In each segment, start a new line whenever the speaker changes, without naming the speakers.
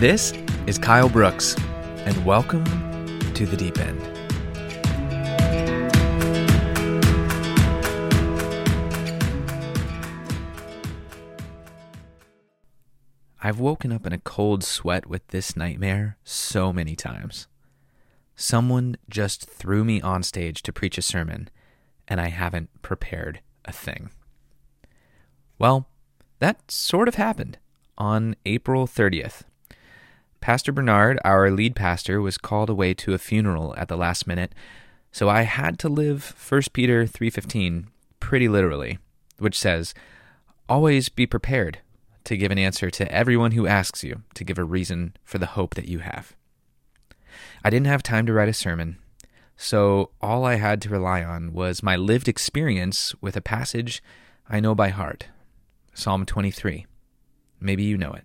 This is Kyle Brooks, and welcome to the Deep End. I've woken up in a cold sweat with this nightmare so many times. Someone just threw me on stage to preach a sermon, and I haven't prepared a thing. Well, that sort of happened on April 30th. Pastor Bernard, our lead pastor, was called away to a funeral at the last minute, so I had to live 1 Peter 3:15 pretty literally, which says, "Always be prepared to give an answer to everyone who asks you to give a reason for the hope that you have." I didn't have time to write a sermon, so all I had to rely on was my lived experience with a passage I know by heart Psalm 23. Maybe you know it.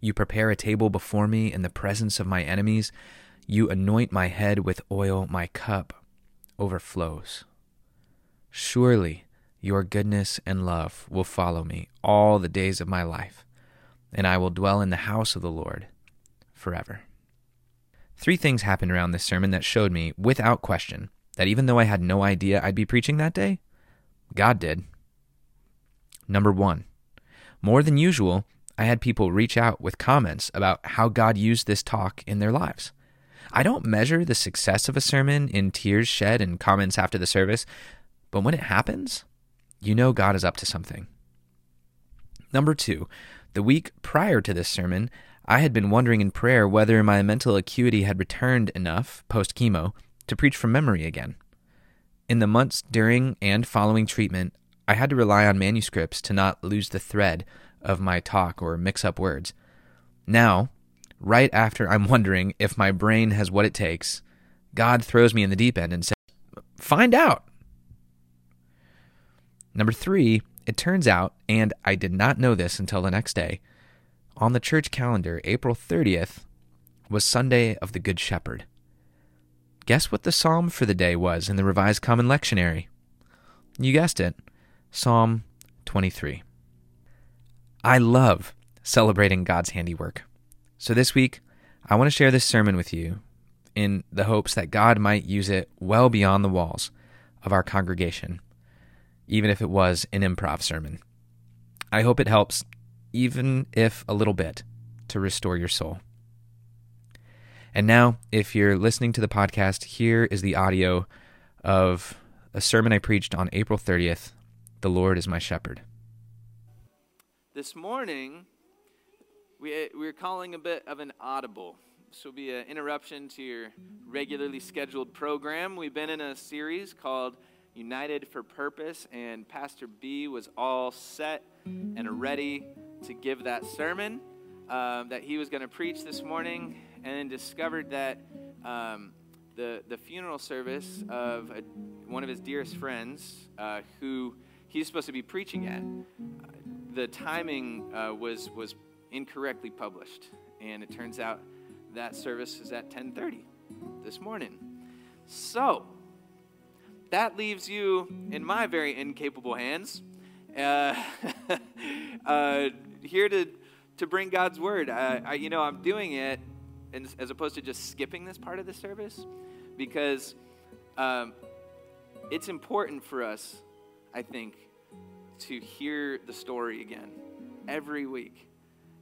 You prepare a table before me in the presence of my enemies. You anoint my head with oil, my cup overflows. Surely your goodness and love will follow me all the days of my life, and I will dwell in the house of the Lord forever. Three things happened around this sermon that showed me, without question, that even though I had no idea I'd be preaching that day, God did. Number one, more than usual, I had people reach out with comments about how God used this talk in their lives. I don't measure the success of a sermon in tears shed and comments after the service, but when it happens, you know God is up to something. Number two, the week prior to this sermon, I had been wondering in prayer whether my mental acuity had returned enough post chemo to preach from memory again. In the months during and following treatment, I had to rely on manuscripts to not lose the thread of my talk or mix up words. Now, right after I'm wondering if my brain has what it takes, God throws me in the deep end and says, Find out. Number three, it turns out, and I did not know this until the next day, on the church calendar, April 30th was Sunday of the Good Shepherd. Guess what the psalm for the day was in the Revised Common Lectionary? You guessed it Psalm 23. I love celebrating God's handiwork. So this week, I want to share this sermon with you in the hopes that God might use it well beyond the walls of our congregation, even if it was an improv sermon. I hope it helps, even if a little bit, to restore your soul. And now, if you're listening to the podcast, here is the audio of a sermon I preached on April 30th The Lord is My Shepherd.
This morning, we, we're calling a bit of an audible. This will be an interruption to your regularly scheduled program. We've been in a series called United for Purpose, and Pastor B was all set and ready to give that sermon um, that he was going to preach this morning, and then discovered that um, the, the funeral service of a, one of his dearest friends, uh, who he's supposed to be preaching at, the timing uh, was, was incorrectly published, and it turns out that service is at 10:30 this morning. So that leaves you in my very incapable hands, uh, uh, here to to bring God's word. I, I, you know, I'm doing it as opposed to just skipping this part of the service because um, it's important for us, I think, to hear the story again every week.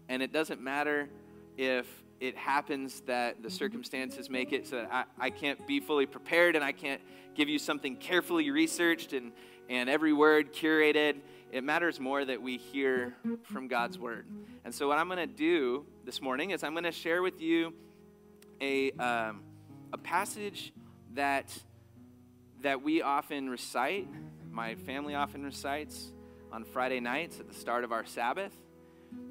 And it doesn't matter if it happens that the circumstances make it so that I, I can't be fully prepared and I can't give you something carefully researched and, and every word curated. It matters more that we hear from God's word. And so, what I'm going to do this morning is I'm going to share with you a, um, a passage that, that we often recite, my family often recites on Friday nights at the start of our Sabbath.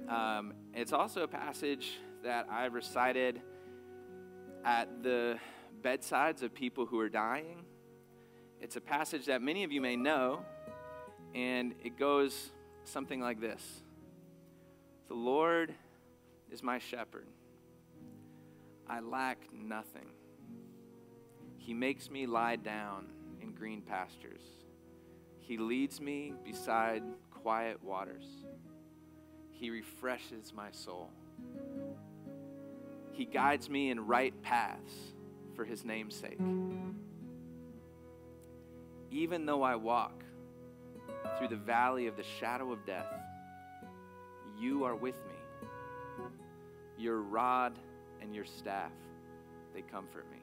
Um, it's also a passage that I've recited at the bedsides of people who are dying. It's a passage that many of you may know, and it goes something like this The Lord is my shepherd, I lack nothing. He makes me lie down in green pastures. He leads me beside quiet waters. He refreshes my soul. He guides me in right paths for his name's sake. Even though I walk through the valley of the shadow of death, you are with me. Your rod and your staff, they comfort me.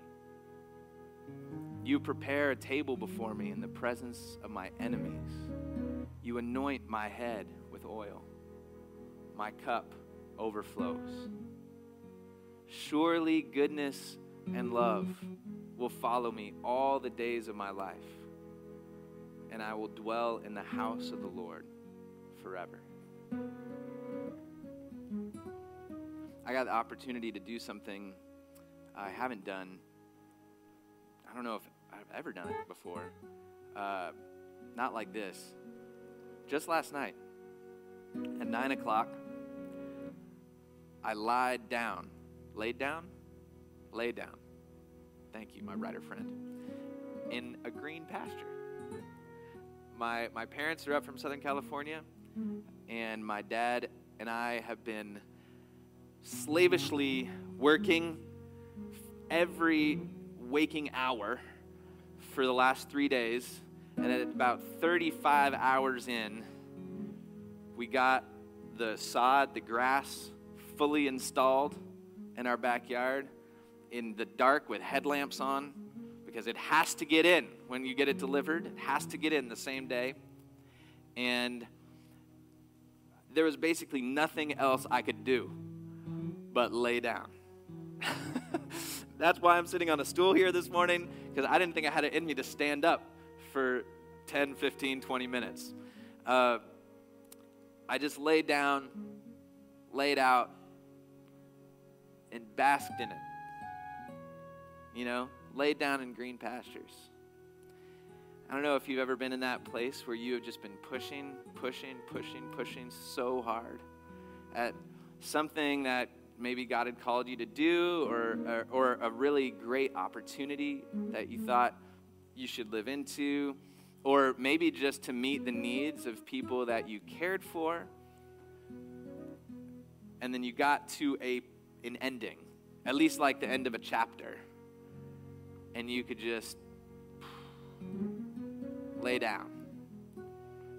You prepare a table before me in the presence of my enemies. You anoint my head with oil. My cup overflows. Surely goodness and love will follow me all the days of my life, and I will dwell in the house of the Lord forever. I got the opportunity to do something I haven't done. I don't know if I've ever done it before. Uh, not like this. Just last night, at 9 o'clock, I lied down. Laid down? Laid down. Thank you, my writer friend. In a green pasture. My, my parents are up from Southern California, and my dad and I have been slavishly working every waking hour for the last three days. And at about 35 hours in, we got the sod, the grass fully installed in our backyard in the dark with headlamps on because it has to get in when you get it delivered. It has to get in the same day. And there was basically nothing else I could do but lay down. That's why I'm sitting on a stool here this morning because I didn't think I had it in me to stand up for 10, 15, 20 minutes. Uh, I just laid down, laid out, and basked in it. You know, laid down in green pastures. I don't know if you've ever been in that place where you have just been pushing, pushing, pushing, pushing so hard at something that maybe God had called you to do or, or, or a really great opportunity that you thought you should live into, or maybe just to meet the needs of people that you cared for. And then you got to a, an ending, at least like the end of a chapter, and you could just lay down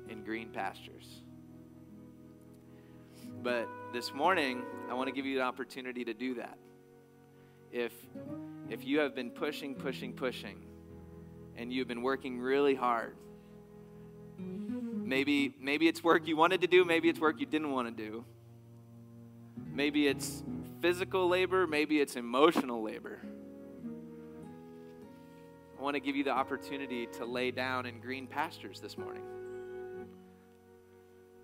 in green pastures. But this morning, I want to give you an opportunity to do that. If, if you have been pushing, pushing, pushing, and you've been working really hard, maybe, maybe it's work you wanted to do, maybe it's work you didn't want to do. Maybe it's physical labor, maybe it's emotional labor. I want to give you the opportunity to lay down in green pastures this morning.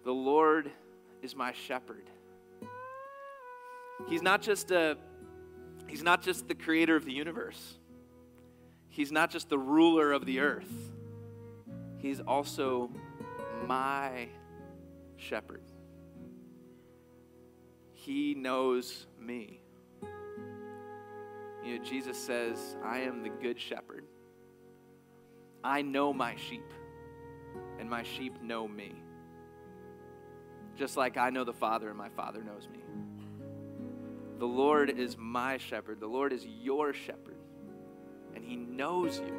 The Lord is my shepherd. He's not just a He's not just the creator of the universe. He's not just the ruler of the earth. He's also my shepherd. He knows me. You know, Jesus says, I am the good shepherd. I know my sheep, and my sheep know me. Just like I know the Father, and my Father knows me. The Lord is my shepherd. The Lord is your shepherd. And He knows you.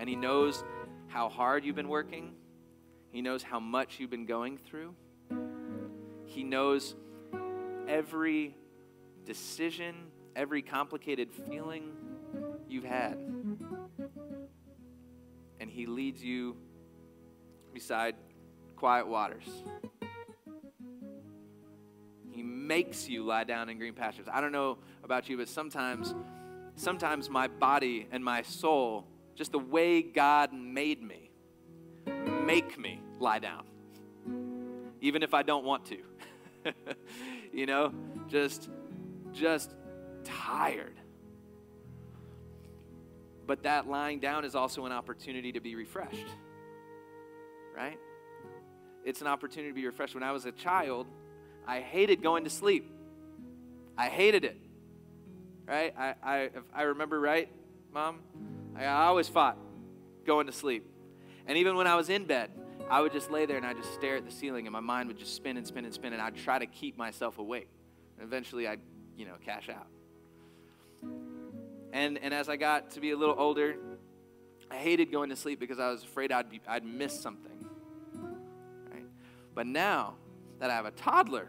And He knows how hard you've been working. He knows how much you've been going through. He knows every decision, every complicated feeling you've had. And He leads you beside quiet waters. Makes you lie down in green pastures. I don't know about you, but sometimes, sometimes my body and my soul, just the way God made me, make me lie down, even if I don't want to. you know, just, just tired. but that lying down is also an opportunity to be refreshed. Right? It's an opportunity to be refreshed. When I was a child, I hated going to sleep. I hated it. Right? I, I, if I remember right, Mom, I always fought going to sleep. And even when I was in bed, I would just lay there and I'd just stare at the ceiling and my mind would just spin and spin and spin and I'd try to keep myself awake. And eventually I'd, you know, cash out. And, and as I got to be a little older, I hated going to sleep because I was afraid I'd, be, I'd miss something. Right? But now that I have a toddler,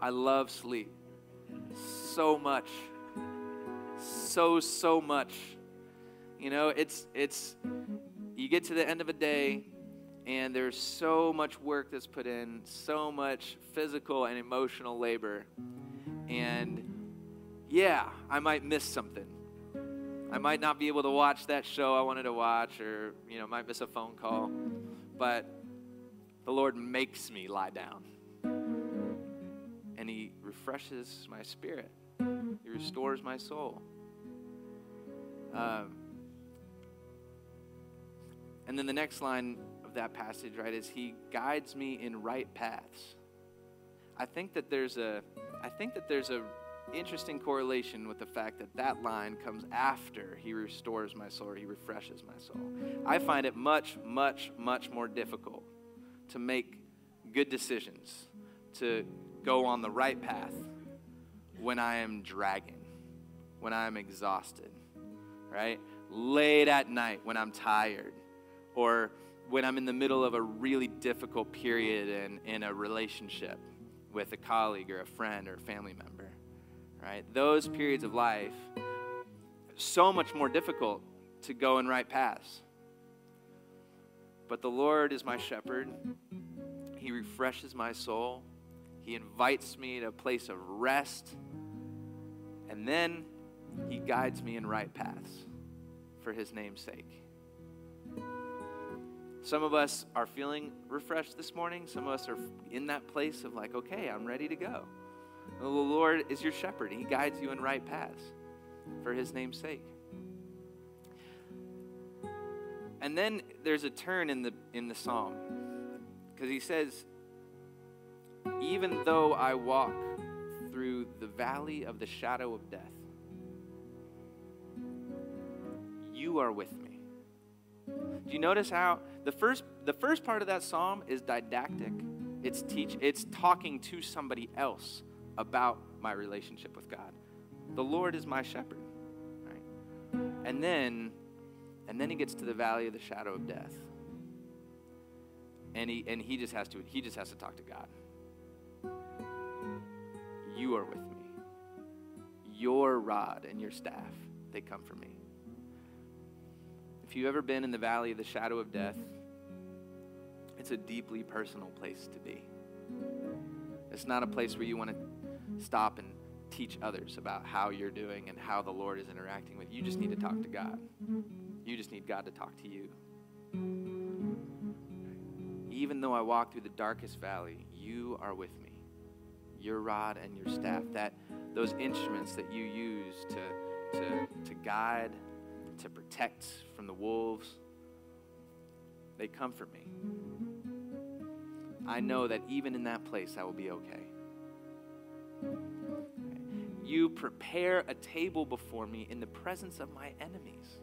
I love sleep so much. So, so much. You know, it's, it's, you get to the end of a day and there's so much work that's put in, so much physical and emotional labor. And yeah, I might miss something. I might not be able to watch that show I wanted to watch, or, you know, might miss a phone call. But the Lord makes me lie down. And He refreshes my spirit, He restores my soul. Um, and then the next line of that passage, right, is He guides me in right paths. I think that there's a, I think that there's a interesting correlation with the fact that that line comes after he restores my soul or he refreshes my soul. I find it much, much, much more difficult to make good decisions, to go on the right path when I am dragging, when I am exhausted, right? Late at night when I'm tired, or when I'm in the middle of a really difficult period in, in a relationship with a colleague or a friend or a family member right? Those periods of life, so much more difficult to go in right paths. But the Lord is my shepherd. He refreshes my soul. He invites me to a place of rest. And then He guides me in right paths for His name's sake. Some of us are feeling refreshed this morning. Some of us are in that place of like, okay, I'm ready to go. The Lord is your shepherd. He guides you in right paths for his name's sake. And then there's a turn in the in the psalm because he says even though I walk through the valley of the shadow of death you are with me. Do you notice how the first the first part of that psalm is didactic? It's teach it's talking to somebody else about my relationship with God. The Lord is my shepherd. Right? And then and then he gets to the valley of the shadow of death. And he and he just has to he just has to talk to God. You are with me. Your rod and your staff, they come for me. If you've ever been in the valley of the shadow of death, it's a deeply personal place to be. It's not a place where you want to stop and teach others about how you're doing and how the Lord is interacting with you. You just need to talk to God. You just need God to talk to you. Even though I walk through the darkest valley, you are with me. Your rod and your staff, that those instruments that you use to, to, to guide, to protect from the wolves, they comfort me. I know that even in that place, I will be okay. You prepare a table before me in the presence of my enemies.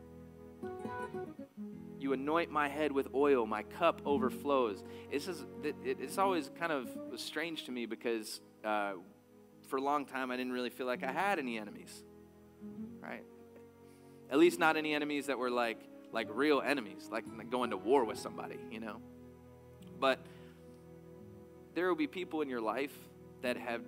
You anoint my head with oil, my cup overflows. It's, just, it's always kind of strange to me because uh, for a long time I didn't really feel like I had any enemies, right? At least not any enemies that were like, like real enemies, like going to war with somebody, you know? But there will be people in your life that have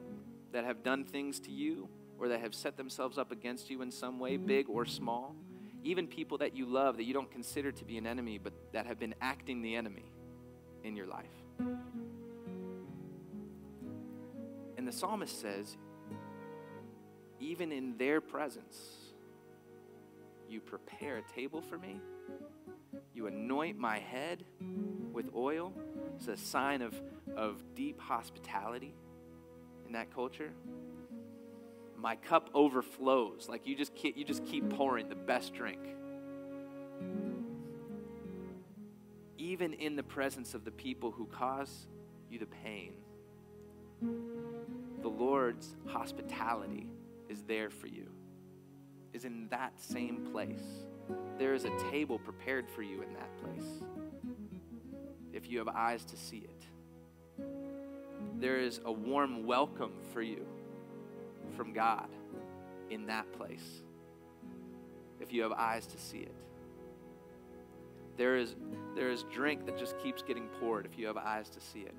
that have done things to you or that have set themselves up against you in some way, big or small. Even people that you love that you don't consider to be an enemy, but that have been acting the enemy in your life. And the psalmist says, even in their presence, you prepare a table for me, you anoint my head with oil. It's a sign of, of deep hospitality in that culture. My cup overflows. Like you just keep, you just keep pouring the best drink. Even in the presence of the people who cause you the pain, the Lord's hospitality is there for you, is in that same place. There is a table prepared for you in that place if you have eyes to see it. There is a warm welcome for you from God in that place if you have eyes to see it. There is, there is drink that just keeps getting poured if you have eyes to see it.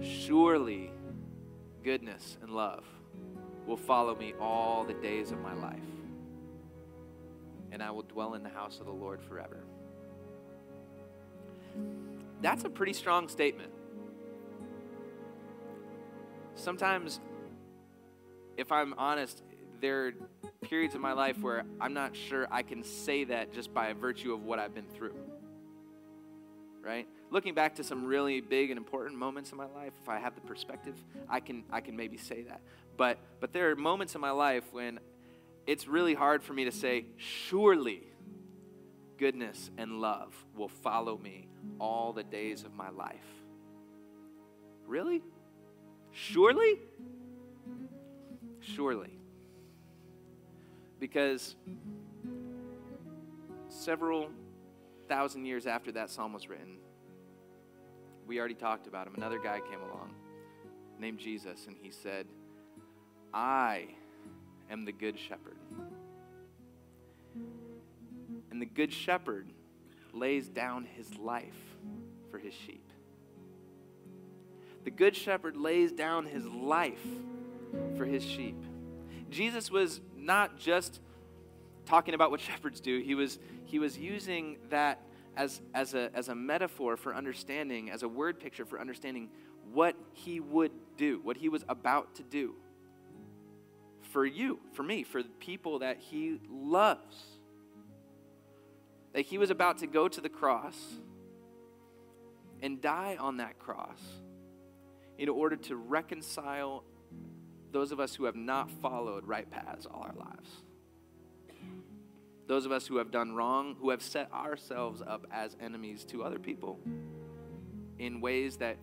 Surely goodness and love will follow me all the days of my life, and I will dwell in the house of the Lord forever. That's a pretty strong statement. Sometimes, if I'm honest, there are periods in my life where I'm not sure I can say that just by virtue of what I've been through. Right? Looking back to some really big and important moments in my life, if I have the perspective, I can I can maybe say that. But but there are moments in my life when it's really hard for me to say, surely goodness and love will follow me all the days of my life. Really? Surely? Surely. Because several thousand years after that psalm was written, we already talked about him. Another guy came along named Jesus, and he said, I am the good shepherd. And the good shepherd lays down his life for his sheep. The good shepherd lays down his life for his sheep. Jesus was not just talking about what shepherds do, he was, he was using that as, as, a, as a metaphor for understanding, as a word picture for understanding what he would do, what he was about to do for you, for me, for the people that he loves. That he was about to go to the cross and die on that cross in order to reconcile those of us who have not followed right paths all our lives. Those of us who have done wrong, who have set ourselves up as enemies to other people in ways that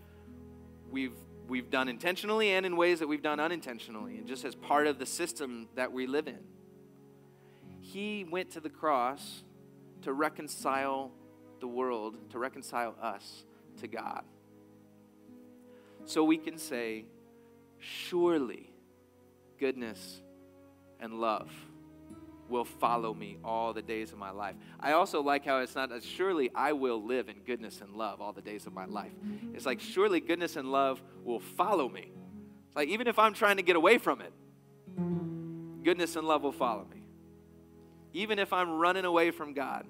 we've we've done intentionally and in ways that we've done unintentionally, and just as part of the system that we live in. He went to the cross to reconcile the world, to reconcile us to God. So we can say, Surely goodness and love will follow me all the days of my life. I also like how it's not as surely I will live in goodness and love all the days of my life. It's like surely goodness and love will follow me. It's like even if I'm trying to get away from it, goodness and love will follow me. Even if I'm running away from God,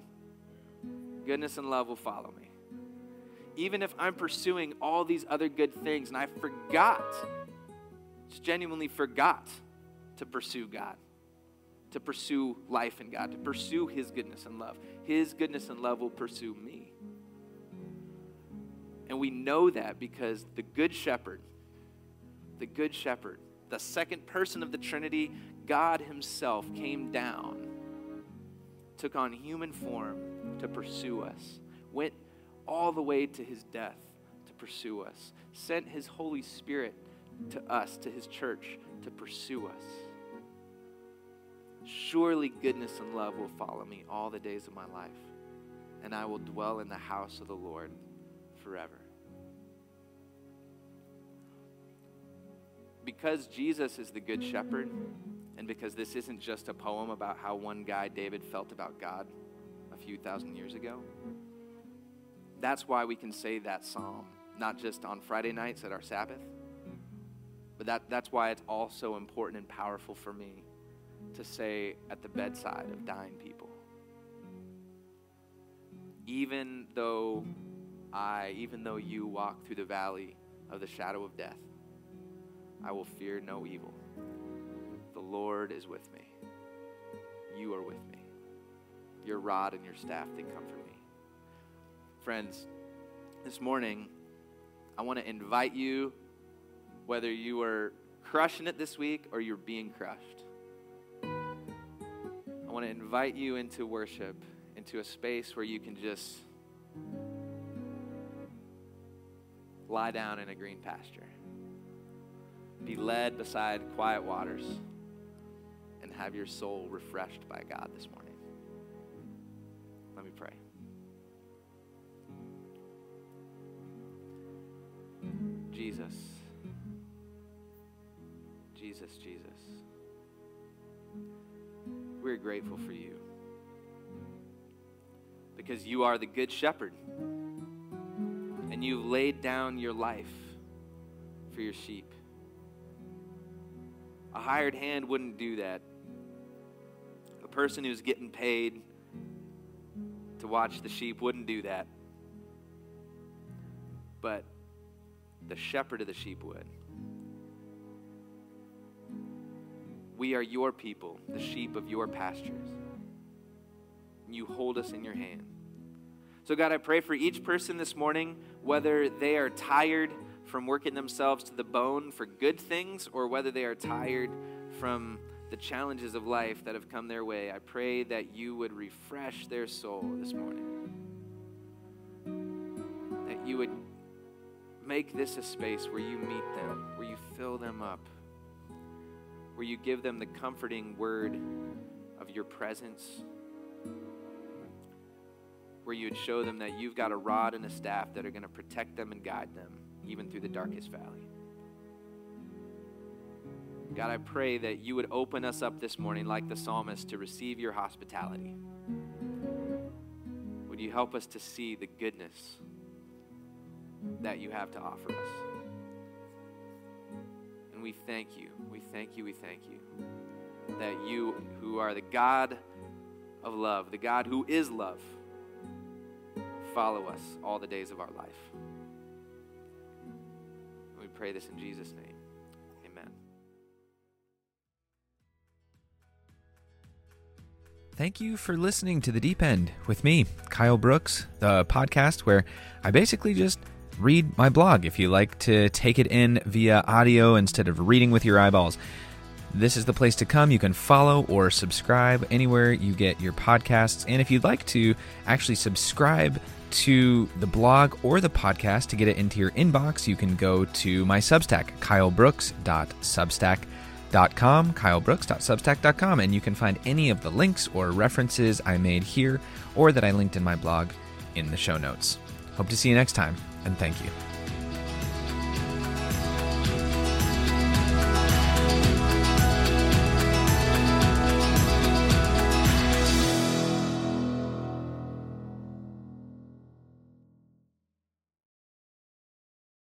goodness and love will follow me. Even if I'm pursuing all these other good things and I forgot, just genuinely forgot to pursue God to pursue life in God, to pursue His goodness and love. His goodness and love will pursue me. And we know that because the Good Shepherd, the Good Shepherd, the second person of the Trinity, God Himself came down, took on human form to pursue us, went all the way to His death to pursue us, sent His Holy Spirit to us, to His church, to pursue us. Surely goodness and love will follow me all the days of my life, and I will dwell in the house of the Lord forever. Because Jesus is the good shepherd, and because this isn't just a poem about how one guy, David, felt about God a few thousand years ago, that's why we can say that psalm, not just on Friday nights at our Sabbath, but that, that's why it's also important and powerful for me to say at the bedside of dying people. Even though I, even though you walk through the valley of the shadow of death, I will fear no evil. The Lord is with me. You are with me. Your rod and your staff, they comfort me. Friends, this morning, I want to invite you whether you are crushing it this week or you're being crushed. I want to invite you into worship, into a space where you can just lie down in a green pasture, be led beside quiet waters, and have your soul refreshed by God this morning. Let me pray. Jesus. Jesus, Jesus. We're grateful for you because you are the good shepherd and you've laid down your life for your sheep. A hired hand wouldn't do that. A person who's getting paid to watch the sheep wouldn't do that. But the shepherd of the sheep would. We are your people, the sheep of your pastures. You hold us in your hand. So, God, I pray for each person this morning, whether they are tired from working themselves to the bone for good things or whether they are tired from the challenges of life that have come their way, I pray that you would refresh their soul this morning. That you would make this a space where you meet them, where you fill them up, where you give them the comforting word of your presence, where you would show them that you've got a rod and a staff that are going to protect them and guide them, even through the darkest valley. God, I pray that you would open us up this morning, like the psalmist, to receive your hospitality. Would you help us to see the goodness? That you have to offer us. And we thank you. We thank you. We thank you that you, who are the God of love, the God who is love, follow us all the days of our life. We pray this in Jesus' name. Amen.
Thank you for listening to The Deep End with me, Kyle Brooks, the podcast where I basically just read my blog if you like to take it in via audio instead of reading with your eyeballs. This is the place to come. You can follow or subscribe anywhere you get your podcasts. And if you'd like to actually subscribe to the blog or the podcast to get it into your inbox, you can go to my Substack, kylebrooks.substack.com, kylebrooks.substack.com, and you can find any of the links or references I made here or that I linked in my blog in the show notes. Hope to see you next time and thank you.